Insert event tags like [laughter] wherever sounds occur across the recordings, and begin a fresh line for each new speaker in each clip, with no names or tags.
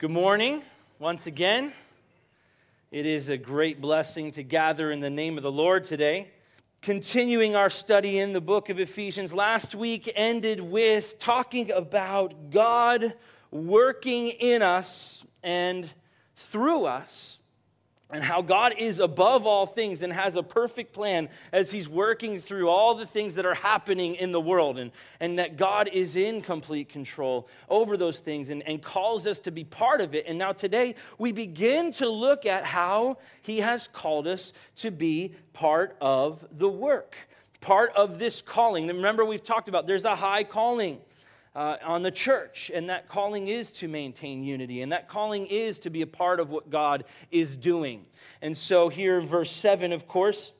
Good morning once again. It is a great blessing to gather in the name of the Lord today. Continuing our study in the book of Ephesians, last week ended with talking about God working in us and through us and how God is above all things and has a perfect plan as He's working through all the things that are happening in the world, and, and that God is in complete control over those things and, and calls us to be part of it. And now today we begin to look at how He has called us to be part of the work, part of this calling. Remember, we've talked about there's a high calling uh, on the church, and that calling is to maintain unity, and that calling is to be a part of what God is doing. And so, here in verse 7, of course,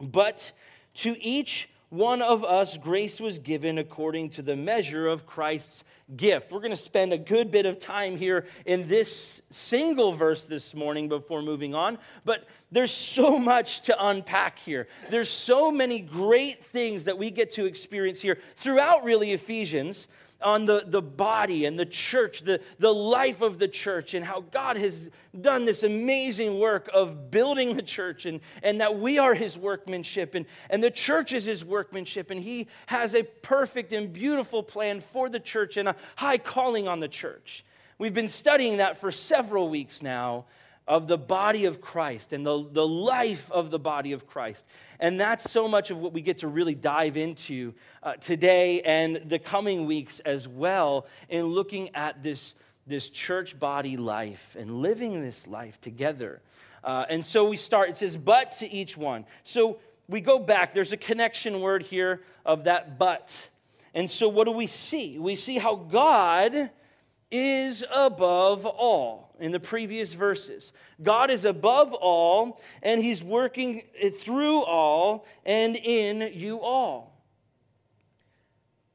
but to each one of us grace was given according to the measure of Christ's gift. We're going to spend a good bit of time here in this single verse this morning before moving on, but there's so much to unpack here. There's so many great things that we get to experience here throughout, really, Ephesians on the, the body and the church, the, the life of the church, and how God has done this amazing work of building the church, and, and that we are His workmanship, and, and the church is His workmanship, and He has a perfect and beautiful plan for the church and a high calling on the church. We've been studying that for several weeks now of the body of Christ and the, the life of the body of Christ. And that's so much of what we get to really dive into uh, today and the coming weeks as well in looking at this, this church body life and living this life together. Uh, and so we start, it says, but to each one. So we go back, there's a connection word here of that but. And so what do we see? We see how God is above all in the previous verses. God is above all, and He's working through all and in you all.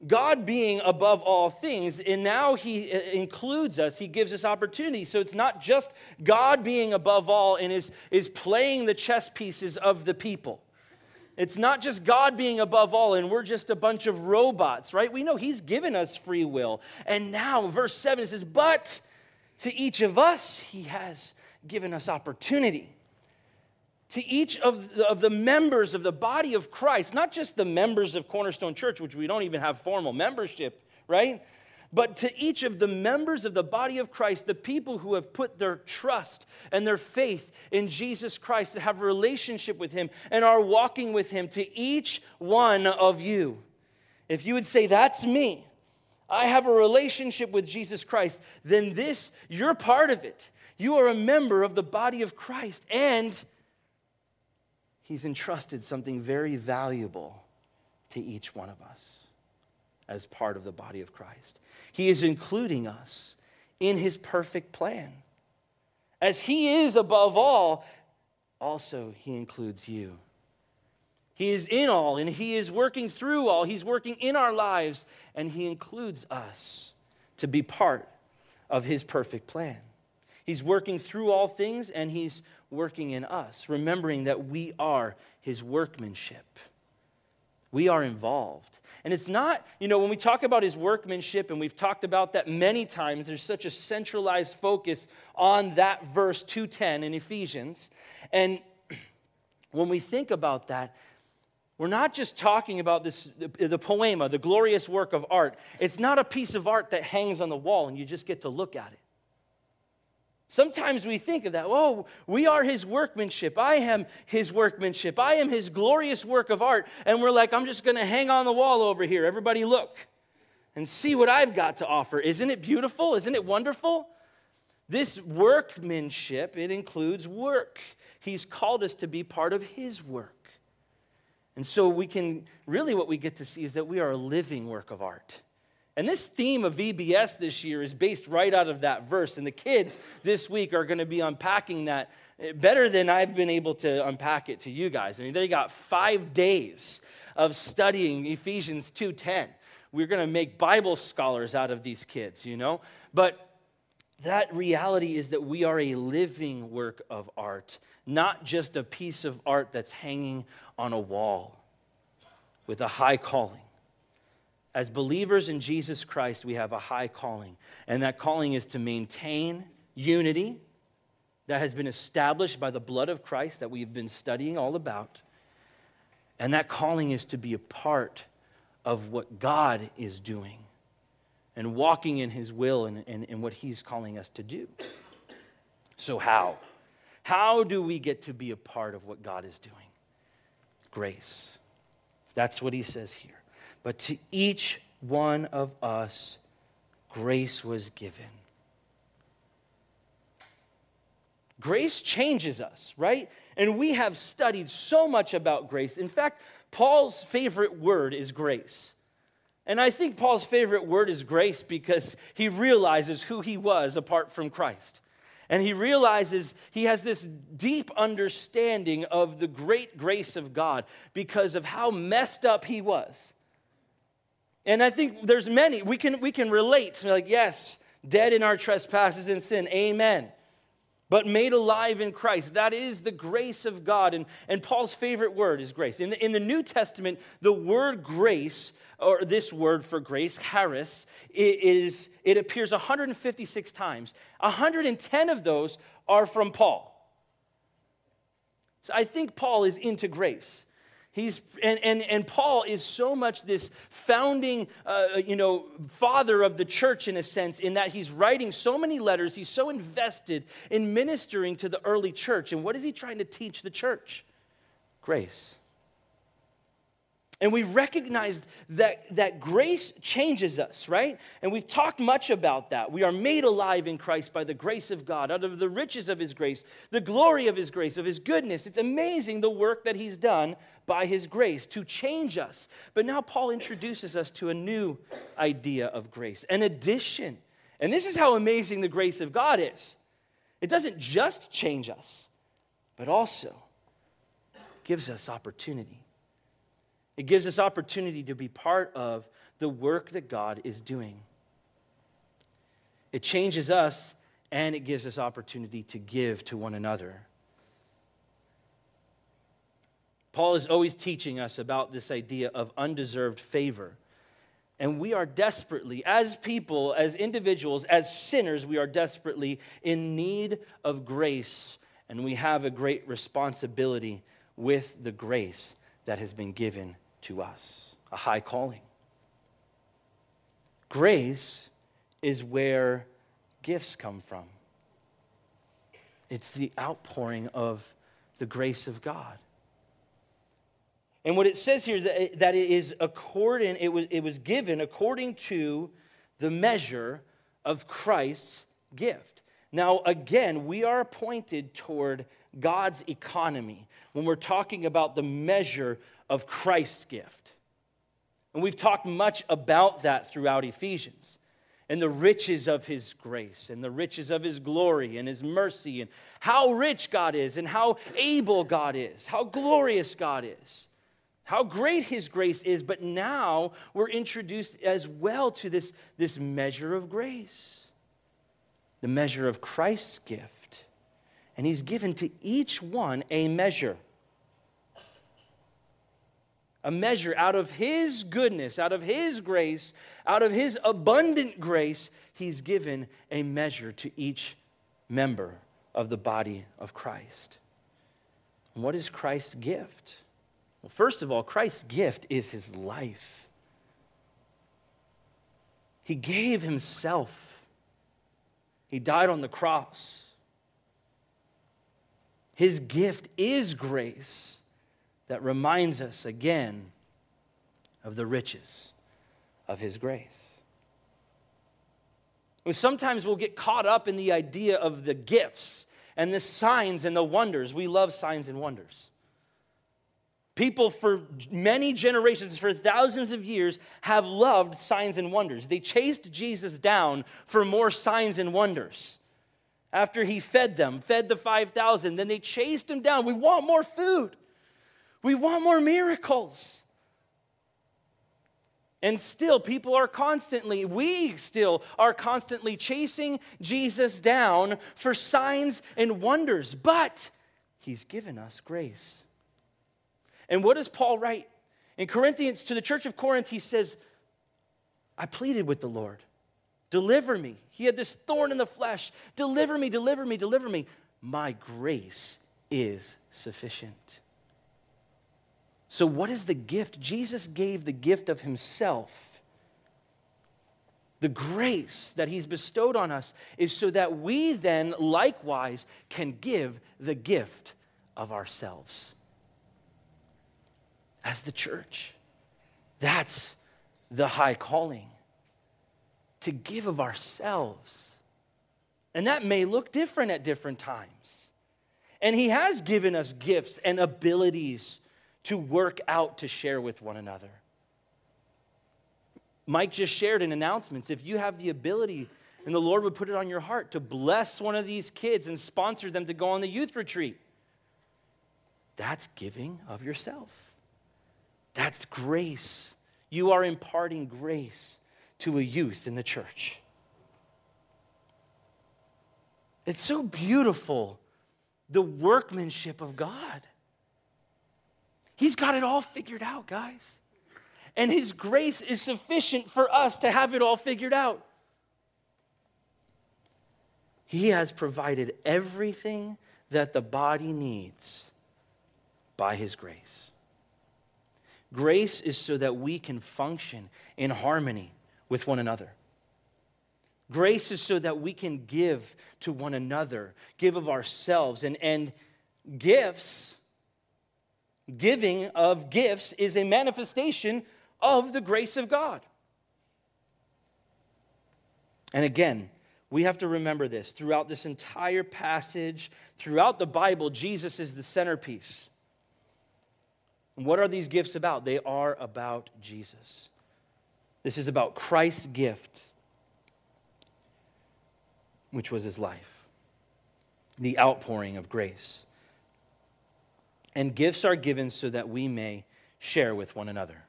God being above all things, and now He uh, includes us, He gives us opportunity. So it's not just God being above all and is, is playing the chess pieces of the people. It's not just God being above all and we're just a bunch of robots, right? We know He's given us free will. And now, verse 7 says, But to each of us, He has given us opportunity. To each of the, of the members of the body of Christ, not just the members of Cornerstone Church, which we don't even have formal membership, right? but to each of the members of the body of Christ, the people who have put their trust and their faith in Jesus Christ and have a relationship with Him and are walking with Him, to each one of you. If you would say, That's me, I have a relationship with Jesus Christ, then this, you're part of it. You are a member of the body of Christ, and He's entrusted something very valuable to each one of us as part of the body of Christ. He is including us in his perfect plan. As he is above all, also he includes you. He is in all and he is working through all. He's working in our lives and he includes us to be part of his perfect plan. He's working through all things and he's working in us, remembering that we are his workmanship. We are involved. And it's not, you know, when we talk about his workmanship, and we've talked about that many times, there's such a centralized focus on that verse 210 in Ephesians. And [clears throat] when we think about that, we're not just talking about this, the, the poema, the glorious work of art. It's not a piece of art that hangs on the wall and you just get to look at it. Sometimes we think of that, oh, we are his workmanship. I am his workmanship. I am his glorious work of art. And we're like, I'm just going to hang on the wall over here. Everybody look and see what I've got to offer. Isn't it beautiful? Isn't it wonderful? This workmanship, it includes work. He's called us to be part of his work. And so we can, really, what we get to see is that we are a living work of art. And this theme of VBS this year is based right out of that verse. And the kids this week are going to be unpacking that eh, better than I've been able to unpack it to you guys. I mean, they got five days of studying Ephesians 2:10. We're going to make Bible scholars out of these kids, you know? But that reality is that we are a living work of art, not just a piece of art that's hanging on a wall with a high calling. as believers in Jesus Christ, we have a high calling. And that calling is to maintain unity that has been established by the blood of Christ that we've been studying all about. And that calling is to be a part of what God is doing and walking in His will and, and, and what He's calling us to do. So, how? How do we get to be a part of what God is doing? Grace. That's what He says here. But to each one of us, grace was given. Grace changes us, right? And we have studied so much about grace. In fact, Paul's favorite word is grace. And I think Paul's favorite word is grace because he realizes who he was apart from Christ. And he realizes he has this deep understanding of the great grace of God because of how messed up he was. And I think there's many, we can, we can relate, like, yes, dead in our trespasses and sin, amen but made alive in Christ. That is the grace of God. And, and Paul's favorite word is grace. In the, in the New Testament, the word grace, or this word for grace, charis, it, is, it appears 156 times. 110 of those are from Paul. So I think Paul is into grace. He's, and, and, and Paul is so much this founding, uh, you know, father of the church in a sense, in that he's writing so many letters. He's so invested in ministering to the early church. And what is he trying to teach the church? Grace. And we recognize that, that grace changes us, right? And we've talked much about that. We are made alive in Christ by the grace of God, out of the riches of His grace, the glory of His grace, of His goodness. It's amazing the work that He's done by His grace to change us. But now Paul introduces us to a new idea of grace, an addition. And this is how amazing the grace of God is it doesn't just change us, but also gives us opportunity. It gives us opportunity to be part of the work that God is doing. It changes us and it gives us opportunity to give to one another. Paul is always teaching us about this idea of undeserved favor. And we are desperately, as people, as individuals, as sinners, we are desperately in need of grace. And we have a great responsibility with the grace that has been given to us, a high calling. Grace is where gifts come from, it's the outpouring of the grace of God. And what it says here that, that it is according, it was, it was given according to the measure of Christ's gift. Now, again, we are pointed toward God's economy when we're talking about the measure of Christ's gift. And we've talked much about that throughout Ephesians and the riches of his grace and the riches of his glory and his mercy and how rich God is and how able God is, how glorious God is, how great his grace is. But now we're introduced as well to this, this measure of grace, the measure of Christ's gift. And he's given to each one a measure a measure out of His goodness, out of His grace, out of His abundant grace, He's given a measure to each member of the body of Christ. And what is Christ's gift? Well, first of all, Christ's gift is His life. He gave Himself, He died on the cross. His gift is grace that reminds us again of the riches of His grace. Sometimes we'll get caught up in the idea of the gifts and the signs and the wonders. We love signs and wonders. People for many generations, for thousands of years, have loved signs and wonders. They chased Jesus down for more signs and wonders. After he fed them, fed the 5,000, then they chased him down. We want more food. We want more miracles. And still, people are constantly, we still are constantly chasing Jesus down for signs and wonders. But he's given us grace. And what does Paul write? In Corinthians, to the church of Corinth, he says, I pleaded with the Lord, deliver me. He had this thorn in the flesh. Deliver me, deliver me, deliver me. My grace is sufficient. So, what is the gift? Jesus gave the gift of Himself the grace that He's bestowed on us is so that we then likewise can give the gift of ourselves as the church. That's the high calling to give of ourselves. And that may look different at different times. And He has given us gifts and abilities to work out to share with one another. Mike just shared in announcements if you have the ability and the Lord would put it on your heart to bless one of these kids and sponsor them to go on the youth retreat, that's giving of yourself. That's grace. You are imparting grace to a youth in the church. It's so beautiful, the workmanship of God. He's got it all figured out, guys and His grace is sufficient for us to have it all figured out. He has provided everything that the body needs by His grace. Grace is so that we can function in harmony with one another. Grace is so that we can give to one another, give of ourselves, and, and gifts, giving of gifts is a manifestation of the grace of God. And again, we have to remember this throughout this entire passage, throughout the Bible, Jesus is the centerpiece. And what are these gifts about? They are about Jesus. This is about Christ's gift, which was his life, the outpouring of grace. And gifts are given so that we may share with one another.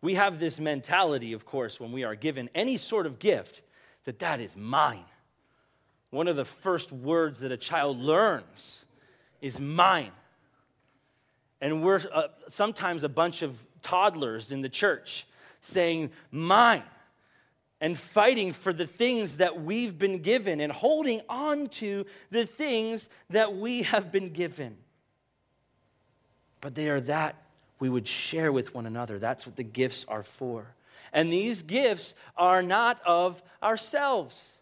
We have this mentality, of course, when we are given any sort of gift, that that is mine. One of the first words that a child learns is mine. And we're uh, sometimes a bunch of toddlers in the church saying, mine, and fighting for the things that we've been given and holding on to the things that we have been given. But they are that we would share with one another. That's what the gifts are for. And these gifts are not of ourselves.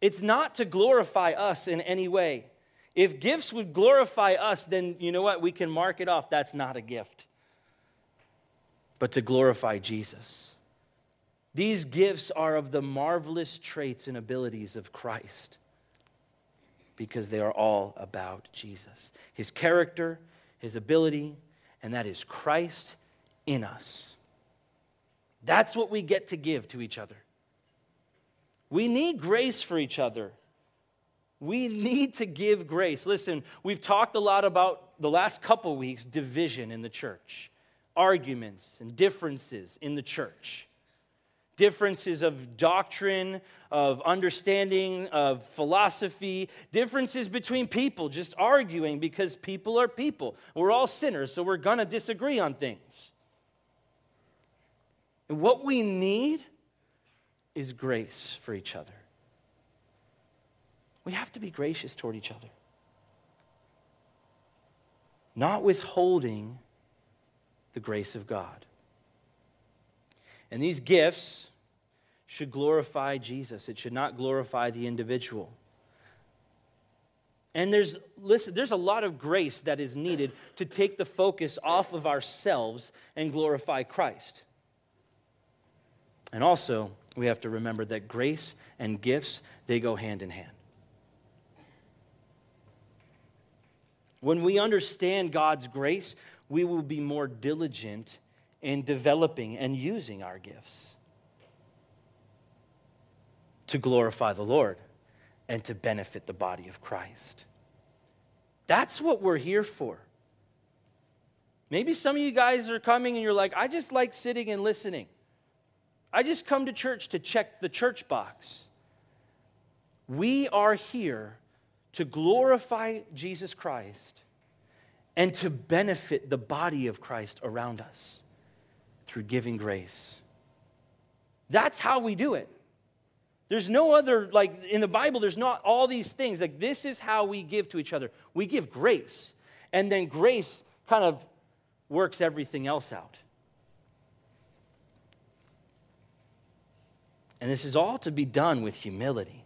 It's not to glorify us in any way. If gifts would glorify us, then you know what? We can mark it off. That's not a gift. But to glorify Jesus. These gifts are of the marvelous traits and abilities of Christ because they are all about Jesus. His character, his ability, and that is Christ in us. That's what we get to give to each other. We need grace for each other. We need to give grace. Listen, we've talked a lot about the last couple weeks division in the church, arguments and differences in the church differences of doctrine, of understanding, of philosophy, differences between people, just arguing because people are people. We're all sinners, so we're going to disagree on things. And what we need is grace for each other. We have to be gracious toward each other, not withholding the grace of God. And these gifts should glorify Jesus. It should not glorify the individual. And there's listen, there's a lot of grace that is needed to take the focus off of ourselves and glorify Christ. And also, we have to remember that grace and gifts, they go hand in hand. When we understand God's grace, we will be more diligent in developing and using our gifts to glorify the Lord and to benefit the body of Christ. That's what we're here for. Maybe some of you guys are coming and you're like, I just like sitting and listening. I just come to church to check the church box. We are here to glorify Jesus Christ and to benefit the body of Christ around us through giving grace. That's how we do it. There's no other, like in the Bible, there's not all these things. Like, this is how we give to each other. We give grace, and then grace kind of works everything else out. And this is all to be done with humility.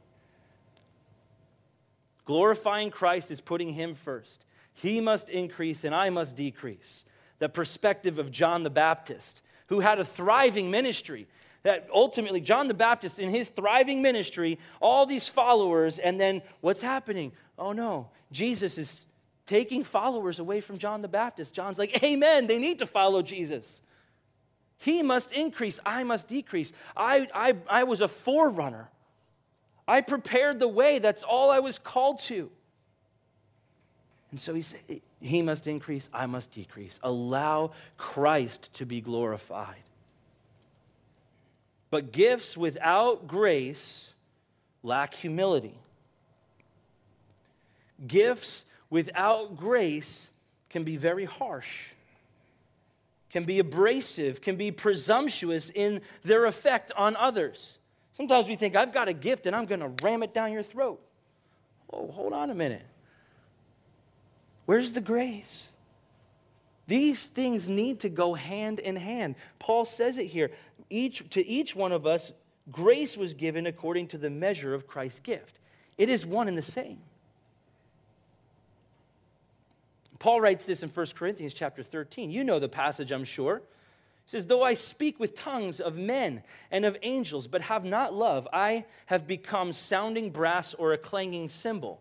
Glorifying Christ is putting him first. He must increase and I must decrease. The perspective of John the Baptist, who had a thriving ministry. That ultimately, John the Baptist, in his thriving ministry, all these followers, and then what's happening? Oh no, Jesus is taking followers away from John the Baptist. John's like, Amen, they need to follow Jesus. He must increase, I must decrease. I, I, I was a forerunner. I prepared the way. That's all I was called to. And so he said, He must increase, I must decrease. Allow Christ to be glorified. But gifts without grace lack humility. Gifts without grace can be very harsh, can be abrasive, can be presumptuous in their effect on others. Sometimes we think, I've got a gift and I'm going to ram it down your throat. Oh, hold on a minute. Where's the grace? These things need to go hand in hand. Paul says it here. Each, to each one of us, grace was given according to the measure of Christ's gift. It is one and the same. Paul writes this in 1 Corinthians chapter 13. You know the passage, I'm sure. He says, Though I speak with tongues of men and of angels, but have not love, I have become sounding brass or a clanging cymbal.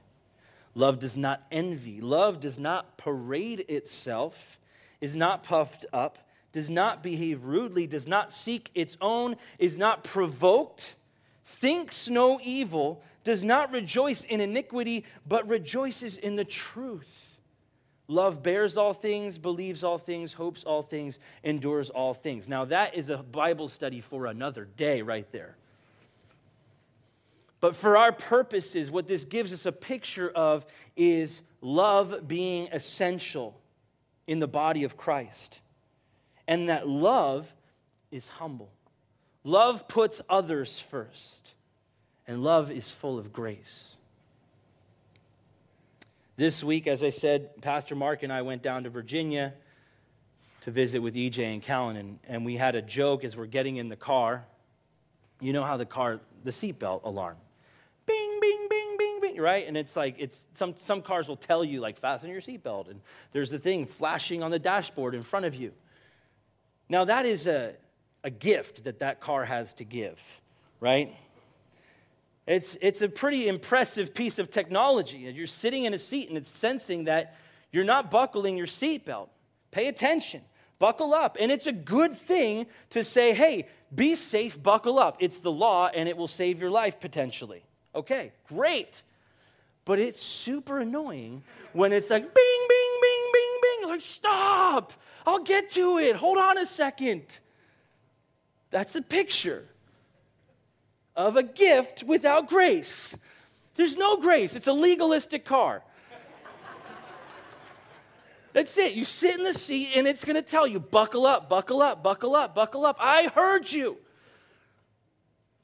Love does not envy. Love does not parade itself, is not puffed up, does not behave rudely, does not seek its own, is not provoked, thinks no evil, does not rejoice in iniquity, but rejoices in the truth. Love bears all things, believes all things, hopes all things, endures all things. Now, that is a Bible study for another day, right there. But for our purposes, what this gives us a picture of is love being essential in the body of Christ. And that love is humble. Love puts others first, and love is full of grace. This week, as I said, Pastor Mark and I went down to Virginia to visit with EJ and Callan, and, and we had a joke as we're getting in the car. You know how the car, the seatbelt alarm, bing, bing, bing, bing, bing, right? And it's like, it's some, some cars will tell you, like, fasten your seatbelt, and there's the thing flashing on the dashboard in front of you. Now, that is a, a gift that that car has to give, right? It's, it's a pretty impressive piece of technology. You're sitting in a seat and it's sensing that you're not buckling your seatbelt. Pay attention, buckle up. And it's a good thing to say, hey, be safe, buckle up. It's the law and it will save your life potentially. Okay, great. But it's super annoying when it's like bing, bing, bing, bing, bing. Like, stop, I'll get to it. Hold on a second. That's a picture of a gift without grace. There's no grace, it's a legalistic car. That's it. You sit in the seat and it's going to tell you, buckle up, buckle up, buckle up, buckle up. I heard you.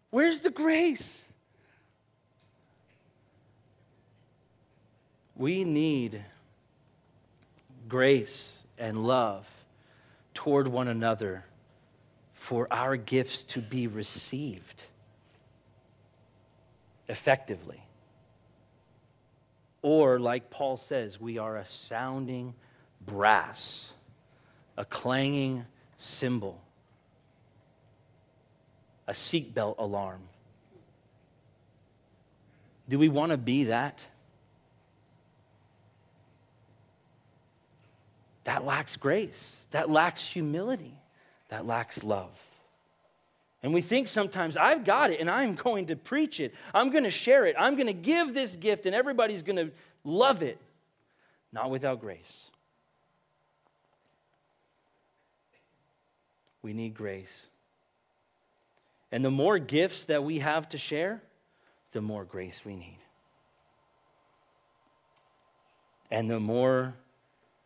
Where's the grace? We need grace and love toward one another for our gifts to be received effectively. Or, like Paul says, we are a sounding brass, a clanging cymbal, a seatbelt alarm. Do we want to be that? That lacks grace. That lacks humility. That lacks love. And we think sometimes, I've got it and I'm going to preach it. I'm going to share it. I'm going to give this gift and everybody's going to love it. Not without grace. We need grace. And the more gifts that we have to share, the more grace we need. And the more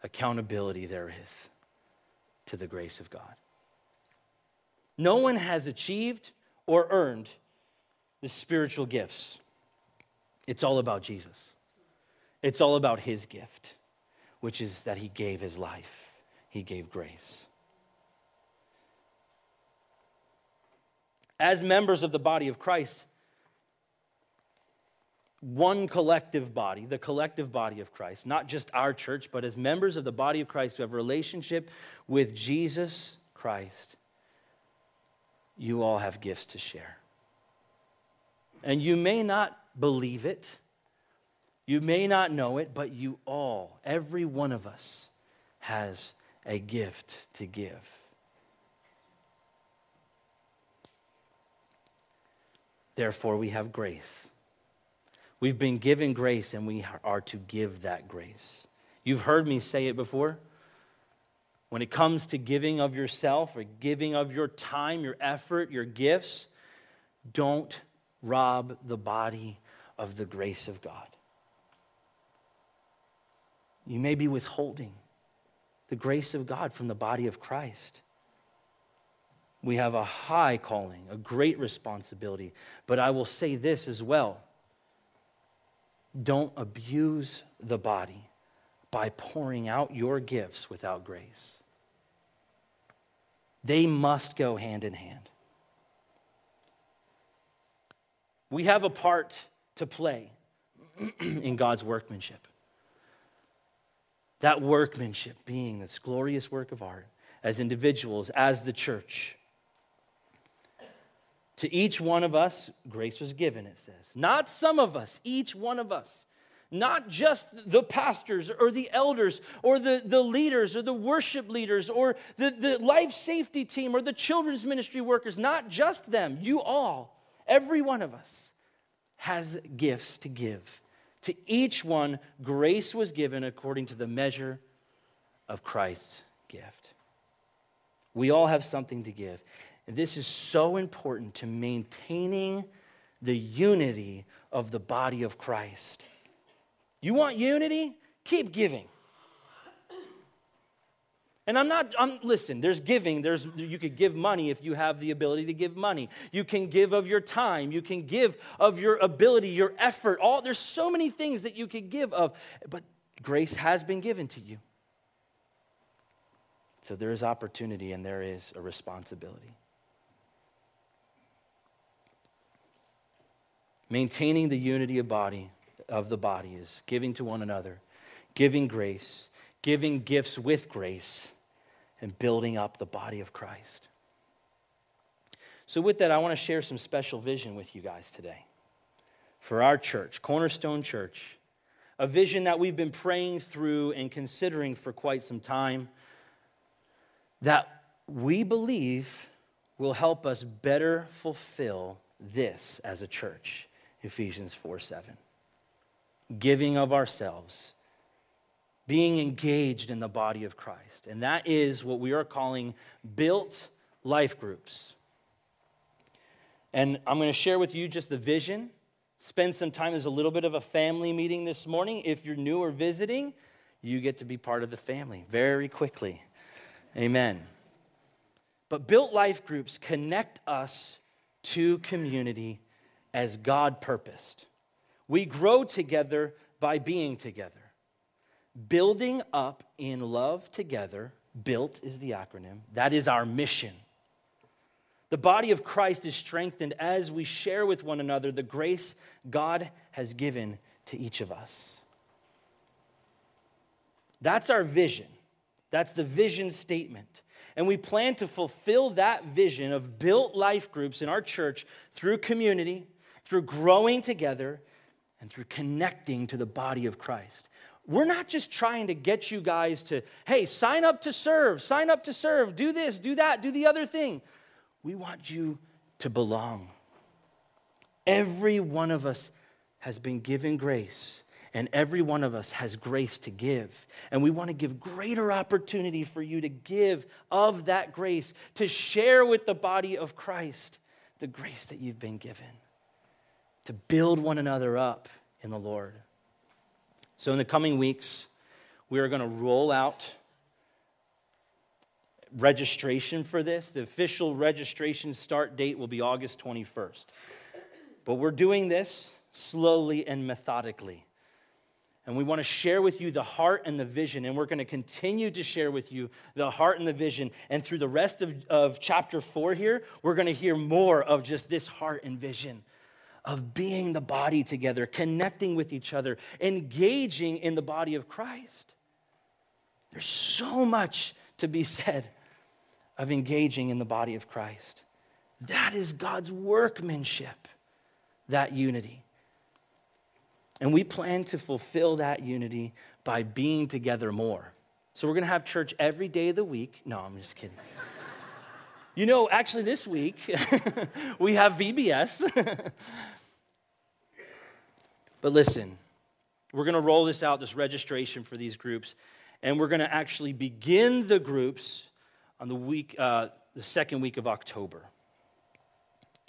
accountability there is to the grace of God. No one has achieved or earned the spiritual gifts. It's all about Jesus. It's all about his gift, which is that he gave his life, he gave grace. As members of the body of Christ, one collective body, the collective body of Christ, not just our church, but as members of the body of Christ who have a relationship with Jesus Christ, you all have gifts to share. And you may not believe it, you may not know it, but you all, every one of us, has a gift to give. Therefore, we have grace. We've been given grace and we are to give that grace. You've heard me say it before. When it comes to giving of yourself or giving of your time, your effort, your gifts, don't rob the body of the grace of God. You may be withholding the grace of God from the body of Christ. We have a high calling, a great responsibility. But I will say this as well don't abuse the body by pouring out your gifts without grace. They must go hand in hand. We have a part to play [clears throat] in God's workmanship. That workmanship being this glorious work of art as individuals, as the church. To each one of us, grace was given, it says. Not some of us, each one of us not just the pastors or the elders or the, the leaders or the worship leaders or the, the life safety team or the children's ministry workers, not just them, you all, every one of us has gifts to give. To each one, grace was given according to the measure of Christ's gift. We all have something to give. And this is so important to maintaining the unity of the body of Christ. You want unity? Keep giving. And I'm not, I'm, listen, there's giving. There's, you could give money if you have the ability to give money. You can give of your time. You can give of your ability, your effort. All, there's so many things that you could give of. But grace has been given to you. So there is opportunity and there is a responsibility. Maintaining the unity of body of the body is giving to one another, giving grace, giving gifts with grace, and building up the body of Christ. So, with that, I want to share some special vision with you guys today for our church, Cornerstone Church, a vision that we've been praying through and considering for quite some time that we believe will help us better fulfill this as a church Ephesians 4 7 giving of ourselves, being engaged in the body of Christ. And that is what we are calling built life groups. And I'm going to share with you just the vision. Spend some time as a little bit of a family meeting this morning. If you're new or visiting, you get to be part of the family very quickly. Amen. But built life groups connect us to community as God purposed. We grow together by being together. Building up in love together, built is the acronym, that is our mission. The body of Christ is strengthened as we share with one another the grace God has given to each of us. That's our vision. That's the vision statement. And we plan to fulfill that vision of built life groups in our church through community, through growing together, and through connecting to the body of Christ. We're not just trying to get you guys to, hey, sign up to serve, sign up to serve, do this, do that, do the other thing. We want you to belong. Every one of us has been given grace, and every one of us has grace to give. And we want to give greater opportunity for you to give of that grace, to share with the body of Christ the grace that you've been given, to build one another up in the Lord. So, in the coming weeks, we are going to roll out registration for this. The official registration start date will be August 21st. But we're doing this slowly and methodically. And we want to share with you the heart and the vision. And we're going to continue to share with you the heart and the vision. And through the rest of, of chapter four here, we're going to hear more of just this heart and vision of being the body together, connecting with each other, engaging in the body of Christ. There's so much to be said of engaging in the body of Christ. That is God's workmanship, that unity. And we plan to fulfill that unity by being together more. So we're going to have church every day of the week. No, I'm just kidding. you know, actually, this week [laughs] we have VBS. [laughs] but listen, we're going to roll this out, this registration for these groups, and we're going to actually begin the groups on the week, uh, the second week of October.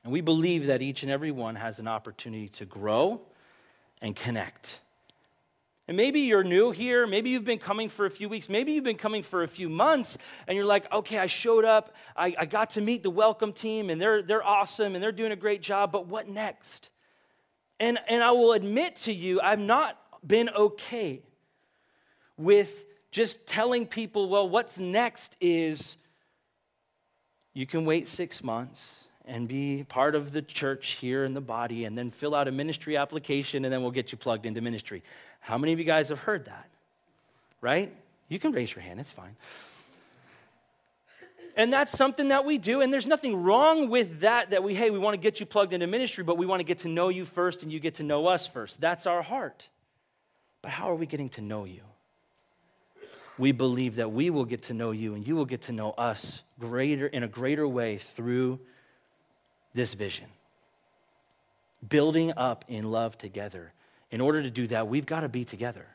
And we believe that each and every one has an opportunity to grow and connect. And maybe you're new here. Maybe you've been coming for a few weeks. Maybe you've been coming for a few months and you're like, okay, I showed up. I, I got to meet the welcome team and they're, they're awesome and they're doing a great job, but what next? And, and I will admit to you, I've not been okay with just telling people, well, what's next is you can wait six months and be part of the church here in the body and then fill out a ministry application and then we'll get you plugged into ministry. How many of you guys have heard that? Right? You can raise your hand, it's fine. And that's something that we do, and there's nothing wrong with that. That we, hey, we want to get you plugged into ministry, but we want to get to know you first and you get to know us first. That's our heart. But how are we getting to know you? we believe that we will get to know you and you will get to know us greater in a greater way through this vision. Building up in love together. In order to do that, we've got to be together.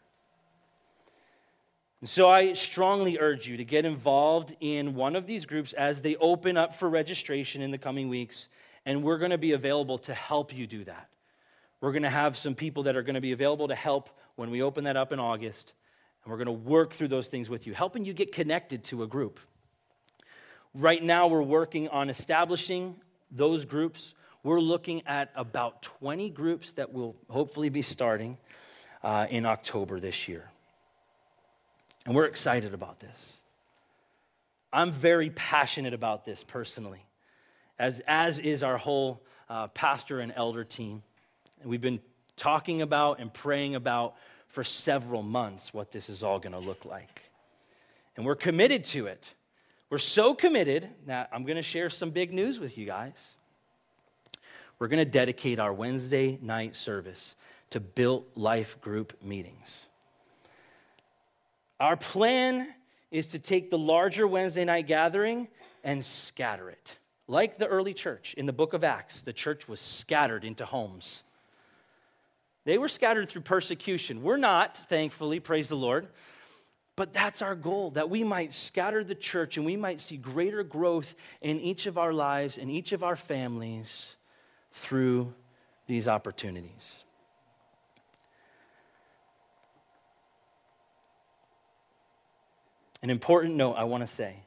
And so I strongly urge you to get involved in one of these groups as they open up for registration in the coming weeks, and we're going to be available to help you do that. We're going to have some people that are going to be available to help when we open that up in August. And we're going to work through those things with you, helping you get connected to a group. Right now, we're working on establishing those groups. We're looking at about 20 groups that will hopefully be starting uh, in October this year. And we're excited about this. I'm very passionate about this personally, as, as is our whole uh, pastor and elder team. And we've been talking about and praying about for several months what this is all going to look like. And we're committed to it. We're so committed that I'm going to share some big news with you guys. We're going to dedicate our Wednesday night service to built life group meetings. Our plan is to take the larger Wednesday night gathering and scatter it. Like the early church in the book of Acts, the church was scattered into homes. They were scattered through persecution. We're not, thankfully, praise the Lord. But that's our goal, that we might scatter the church and we might see greater growth in each of our lives, in each of our families through these opportunities. An important note I want to say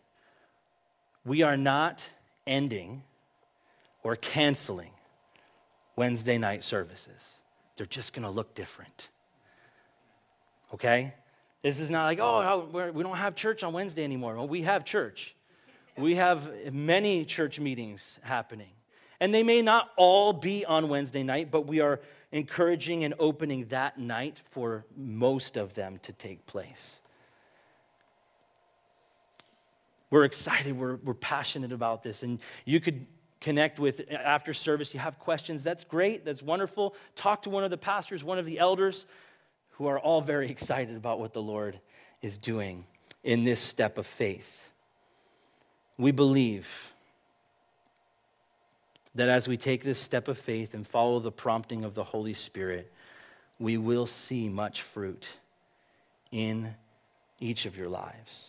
we are not ending or canceling Wednesday night services they're just going to look different. Okay? This is not like, oh, we don't have church on Wednesday anymore. Well, we have church. We have many church meetings happening. And they may not all be on Wednesday night, but we are encouraging and opening that night for most of them to take place. We're excited, we're, we're passionate about this, and you could connect with after service, you have questions, that's great, that's wonderful. Talk to one of the pastors, one of the elders, who are all very excited about what the Lord is doing in this step of faith. We believe that as we take this step of faith and follow the prompting of the Holy Spirit, we will see much fruit in each of your lives.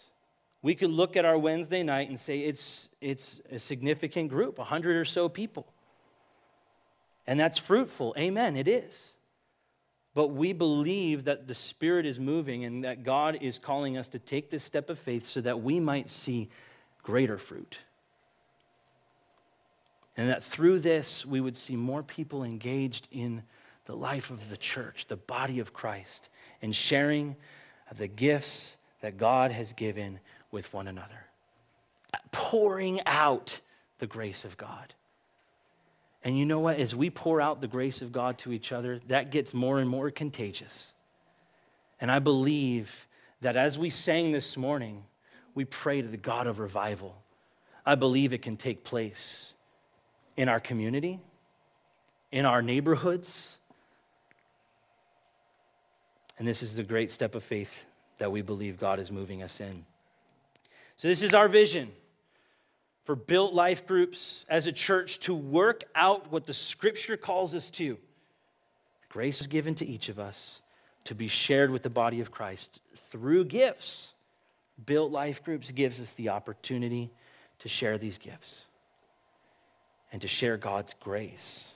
We could look at our Wednesday night and say it's, it's a significant group, 100 or so people. And that's fruitful. Amen, it is. But we believe that the Spirit is moving and that God is calling us to take this step of faith so that we might see greater fruit. And that through this, we would see more people engaged in the life of the church, the body of Christ, and sharing of the gifts that God has given with one another, pouring out the grace of God. And you know what? As we pour out the grace of God to each other, that gets more and more contagious. And I believe that as we sang this morning, we pray to the God of revival. I believe it can take place in our community, in our neighborhoods. And this is the great step of faith that we believe God is moving us in. So, this is our vision for built life groups as a church to work out what the scripture calls us to. Grace is given to each of us to be shared with the body of Christ through gifts. Built life groups gives us the opportunity to share these gifts and to share God's grace.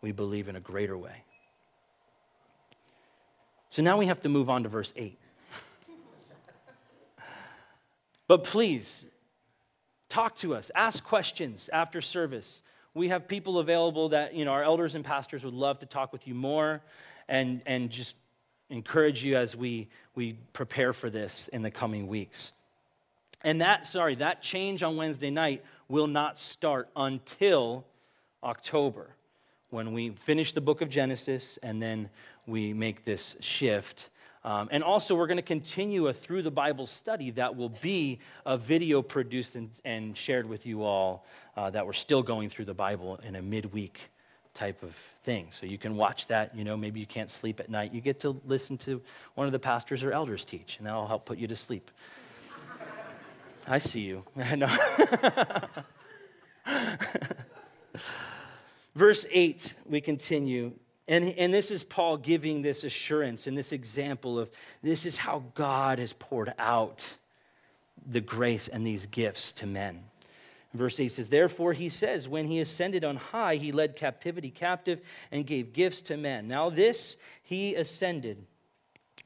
We believe in a greater way. So now we have to move on to verse 8. But please, talk to us, ask questions after service. We have people available that, you know, our elders and pastors would love to talk with you more and, and just encourage you as we, we prepare for this in the coming weeks. And that, sorry, that change on Wednesday night will not start until October when we finish the book of Genesis and then we make this shift. Um, and also, we're going to continue a through the Bible study that will be a video produced and, and shared with you all uh, that we're still going through the Bible in a midweek type of thing. So you can watch that. You know, maybe you can't sleep at night. You get to listen to one of the pastors or elders teach, and that'll help put you to sleep. I see you. [laughs] [laughs] Verse 8, we continue. And, and this is Paul giving this assurance and this example of this is how God has poured out the grace and these gifts to men. Verse 8 says, Therefore, he says, when he ascended on high, he led captivity captive and gave gifts to men. Now, this he ascended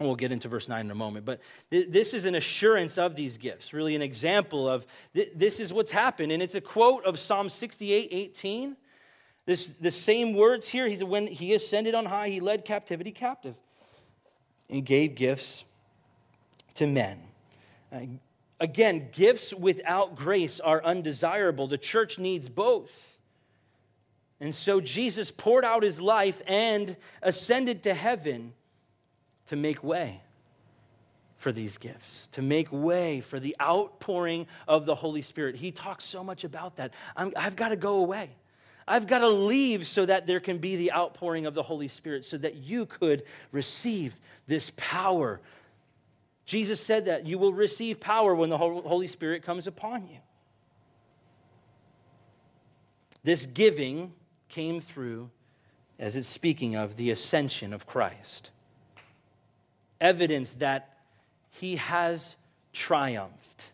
We'll get into verse 9 in a moment, but th- this is an assurance of these gifts, really an example of th- this is what's happened. And it's a quote of Psalm 68 18. This, the same words here. He's, when he ascended on high, he led captivity captive and gave gifts to men. Uh, again, gifts without grace are undesirable. The church needs both. And so Jesus poured out his life and ascended to heaven to make way for these gifts, to make way for the outpouring of the Holy Spirit. He talks so much about that. i have got to go away. I've got to leave so that there can be the outpouring of the Holy Spirit, so that you could receive this power. Jesus said that you will receive power when the Holy Spirit comes upon you. This giving came through, as it's speaking of, the ascension of Christ evidence that he has triumphed.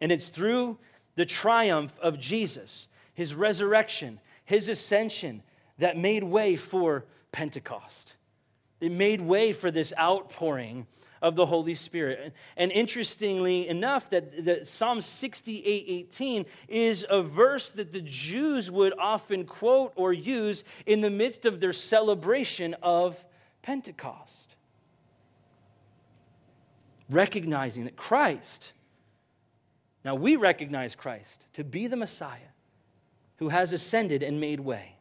And it's through the triumph of Jesus, his resurrection, his ascension, that made way for Pentecost. It made way for this outpouring of the Holy Spirit. And interestingly enough, that, that Psalm 68 18 is a verse that the Jews would often quote or use in the midst of their celebration of Pentecost recognizing that Christ, now we recognize Christ to be the Messiah who has ascended and made way.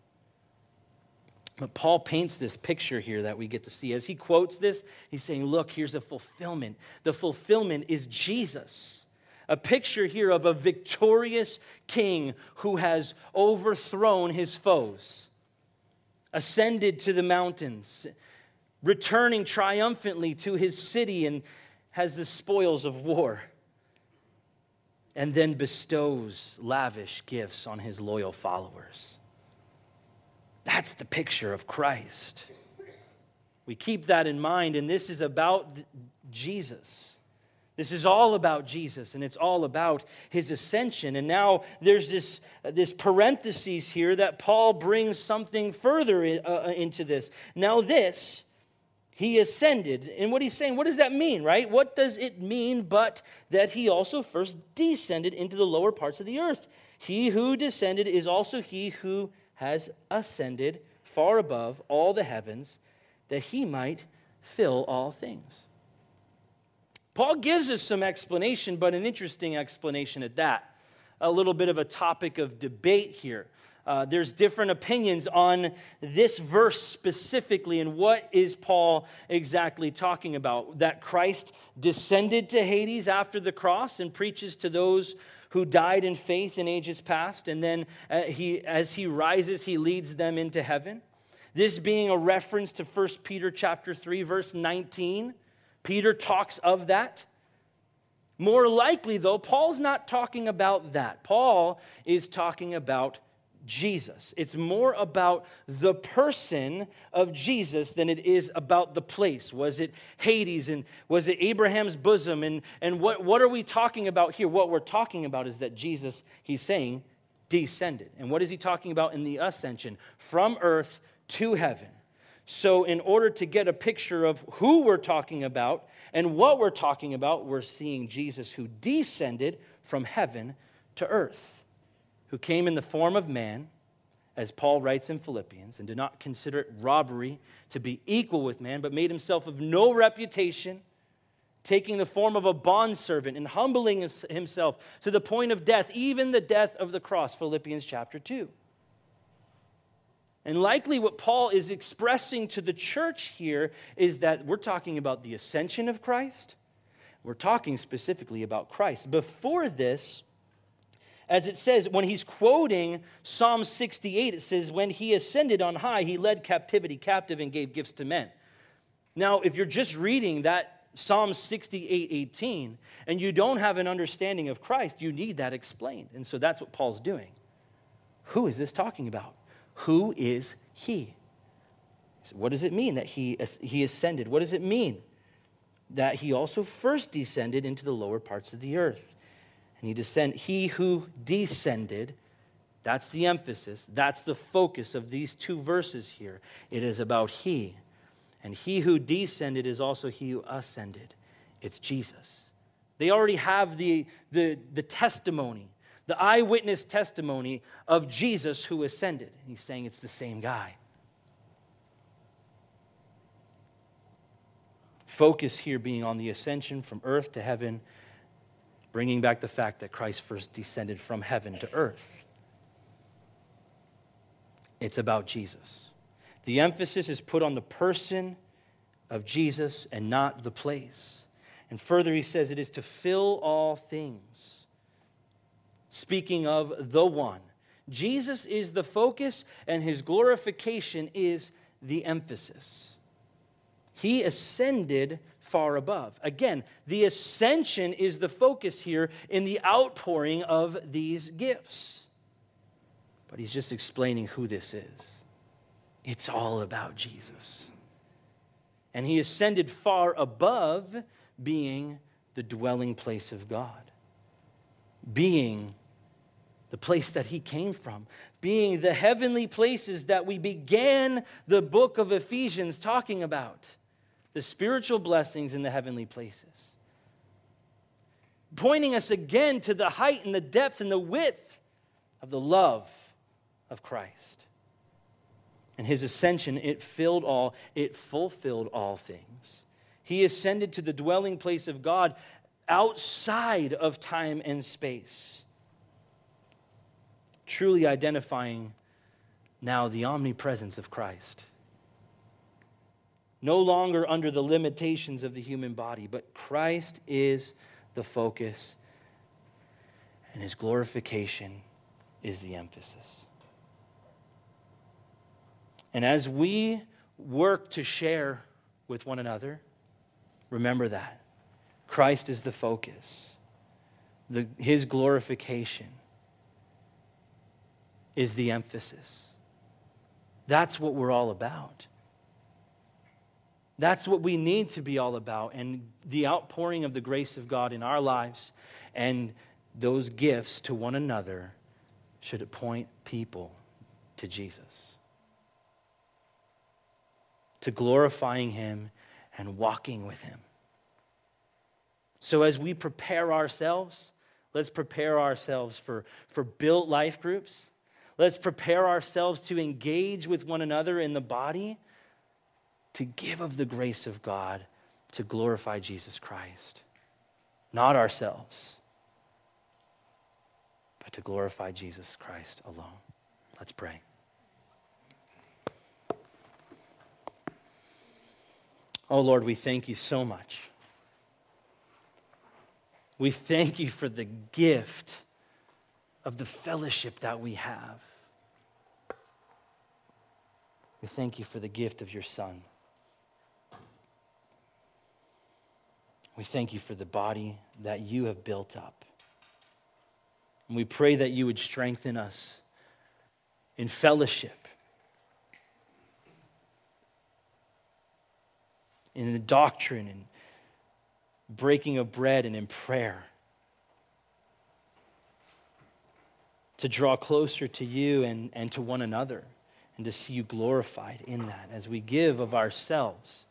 But Paul paints this picture here that we get to see. As he quotes this, he's saying, Look, here's a fulfillment. The fulfillment is Jesus. A picture here of a victorious king who has overthrown his foes, ascended to the mountains, returning triumphantly to his city and has the spoils of war. And then bestows lavish gifts on his loyal followers. That's the picture of Christ. We keep that in mind, and this is about Jesus. This is all about Jesus, and it's all about his ascension. And now there's this, this parenthesis here that Paul brings something further uh, uh, into this. Now, this, he ascended. And what he's saying, what does that mean, right? What does it mean but that he also first descended into the lower parts of the earth? He who descended is also he who has ascended far above all the heavens that he might fill all things. Paul gives us some explanation, but an interesting explanation at that. A little bit of a topic of debate here. Uh, there's different opinions on this verse specifically and what is Paul exactly talking about. That Christ descended to Hades after the cross and preaches to those who died in faith in ages past, and then uh, he, as he rises, he leads them into heaven. This being a reference to 1 Peter chapter 3, verse 19 Peter talks of that. More likely, though, Paul's not talking about that. Paul is talking about Jesus. It's more about the person of Jesus than it is about the place. Was it Hades and was it Abraham's bosom? And, and what, what are we talking about here? What we're talking about is that Jesus, he's saying, descended. And what is he talking about in the ascension? From earth to heaven. So, in order to get a picture of who we're talking about and what we're talking about, we're seeing Jesus who descended from heaven to earth, who came in the form of man, as Paul writes in Philippians, and did not consider it robbery to be equal with man, but made himself of no reputation, taking the form of a bondservant and humbling himself to the point of death, even the death of the cross. Philippians chapter 2. And likely what Paul is expressing to the church here is that we're talking about the ascension of Christ. We're talking specifically about Christ. Before this, as it says, when he's quoting Psalm 68, it says, When he ascended on high, he led captivity captive and gave gifts to men. Now, if you're just reading that Psalm 68 18, and you don't have an understanding of Christ, you need that explained. And so that's what Paul's doing. Who is this talking about? Who is he? So what does it mean that he, he ascended? What does it mean that he also first descended into the lower parts of the earth? And he descend, he who descended, that's the emphasis, that's the focus of these two verses here. It is about he. And he who descended is also he who ascended. It's Jesus. They already have the, the, the testimony the eyewitness testimony of Jesus who ascended. And he's saying it's the same guy. Focus here being on the ascension from earth to heaven, bringing back the fact that Christ first descended from heaven to earth. It's about Jesus. The emphasis is put on the person of Jesus and not the place. And further, he says it is to fill all things speaking of the one. Jesus is the focus, and his glorification is the emphasis. He ascended far above. Again, the ascension is the focus here in the outpouring of these gifts. But he's just explaining who this is. It's all about Jesus. And he ascended far above being the dwelling place of God, being the place that he came from, being the heavenly places that we began the book of Ephesians talking about the spiritual blessings in the heavenly places. Pointing us again to the height and the depth and the width of the love of Christ. And his ascension, it filled all, it fulfilled all things. He ascended to the dwelling place of God outside of time and space truly identifying now the omnipresence of Christ. No longer under the limitations of the human body, but Christ is the focus, and his glorification is the emphasis. And as we work to share with one another, remember that Christ is the focus. the, his glorification is the emphasis. That's what we're all about. That's what we need to be all about. And the outpouring of the grace of God in our lives and those gifts to one another should point people to Jesus, to glorifying Him and walking with Him. So, as we prepare ourselves, let's prepare ourselves for, for built life groups. Let's prepare ourselves to engage with one another in the body, to give of the grace of God to glorify Jesus Christ. Not ourselves, but to glorify Jesus Christ alone. Let's pray. Oh Lord, we thank you so much. We thank you for the gift of the fellowship that we have. We thank you for the gift of your Son. We thank you for the body that you have built up. And we pray that you would strengthen us in fellowship, in the doctrine and breaking of bread and in prayer. To draw closer to you and, and to one another, and to see you glorified in that as we give of ourselves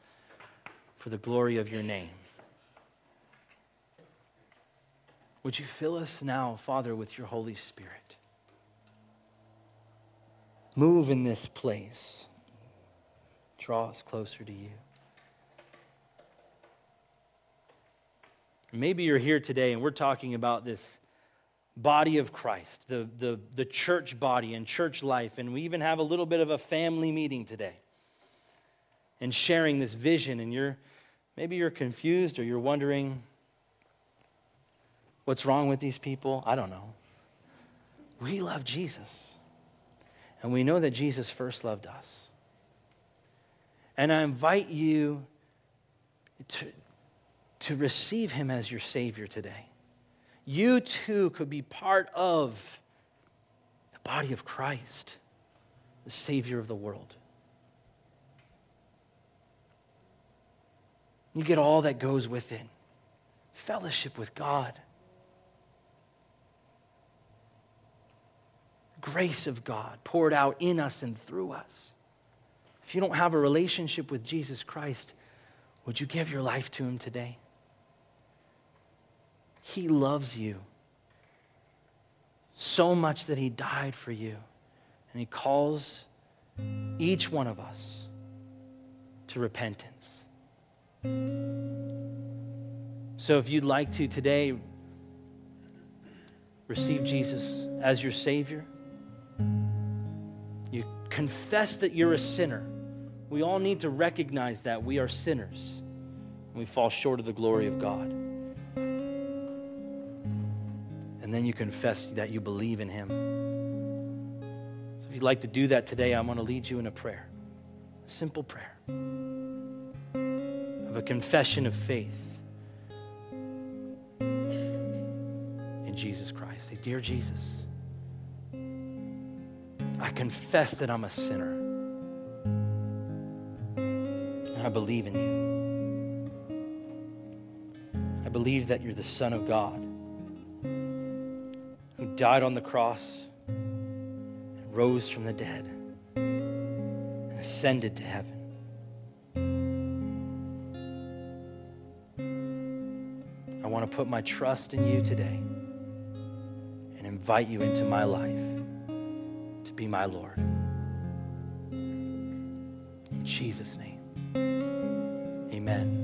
for the glory of your name. Would you fill us now, Father, with your Holy Spirit? Move in this place. Draw us closer to you. Maybe you're here today and we're talking about this body of Christ, the, the, the church body and church life, and we even have a little bit of a family meeting today and sharing this vision, and you're maybe you're confused or you're wondering what's wrong with these people. I don't know. We love Jesus. And we know that Jesus first loved us. And I invite you to, to receive him as your Savior today. You too could be part of the body of Christ, the Savior of the world. You get all that goes with it fellowship with God, grace of God poured out in us and through us. If you don't have a relationship with Jesus Christ, would you give your life to Him today? He loves you so much that He died for you. And He calls each one of us to repentance. So if you'd like to today receive Jesus as your Savior, confess that you're a sinner. We all need to recognize that we are sinners and we fall short of the glory of God and then you confess that you believe in Him. So if you'd like to do that today, I want to lead you in a prayer, a simple prayer of a confession of faith in Jesus Christ. Say, Dear Jesus, I confess that I'm a sinner. And I believe in you. I believe that you're the Son of God who died on the cross and rose from the dead and ascended to heaven. I want to put my trust in you today and invite you into my life be my Lord. In Jesus' name, amen.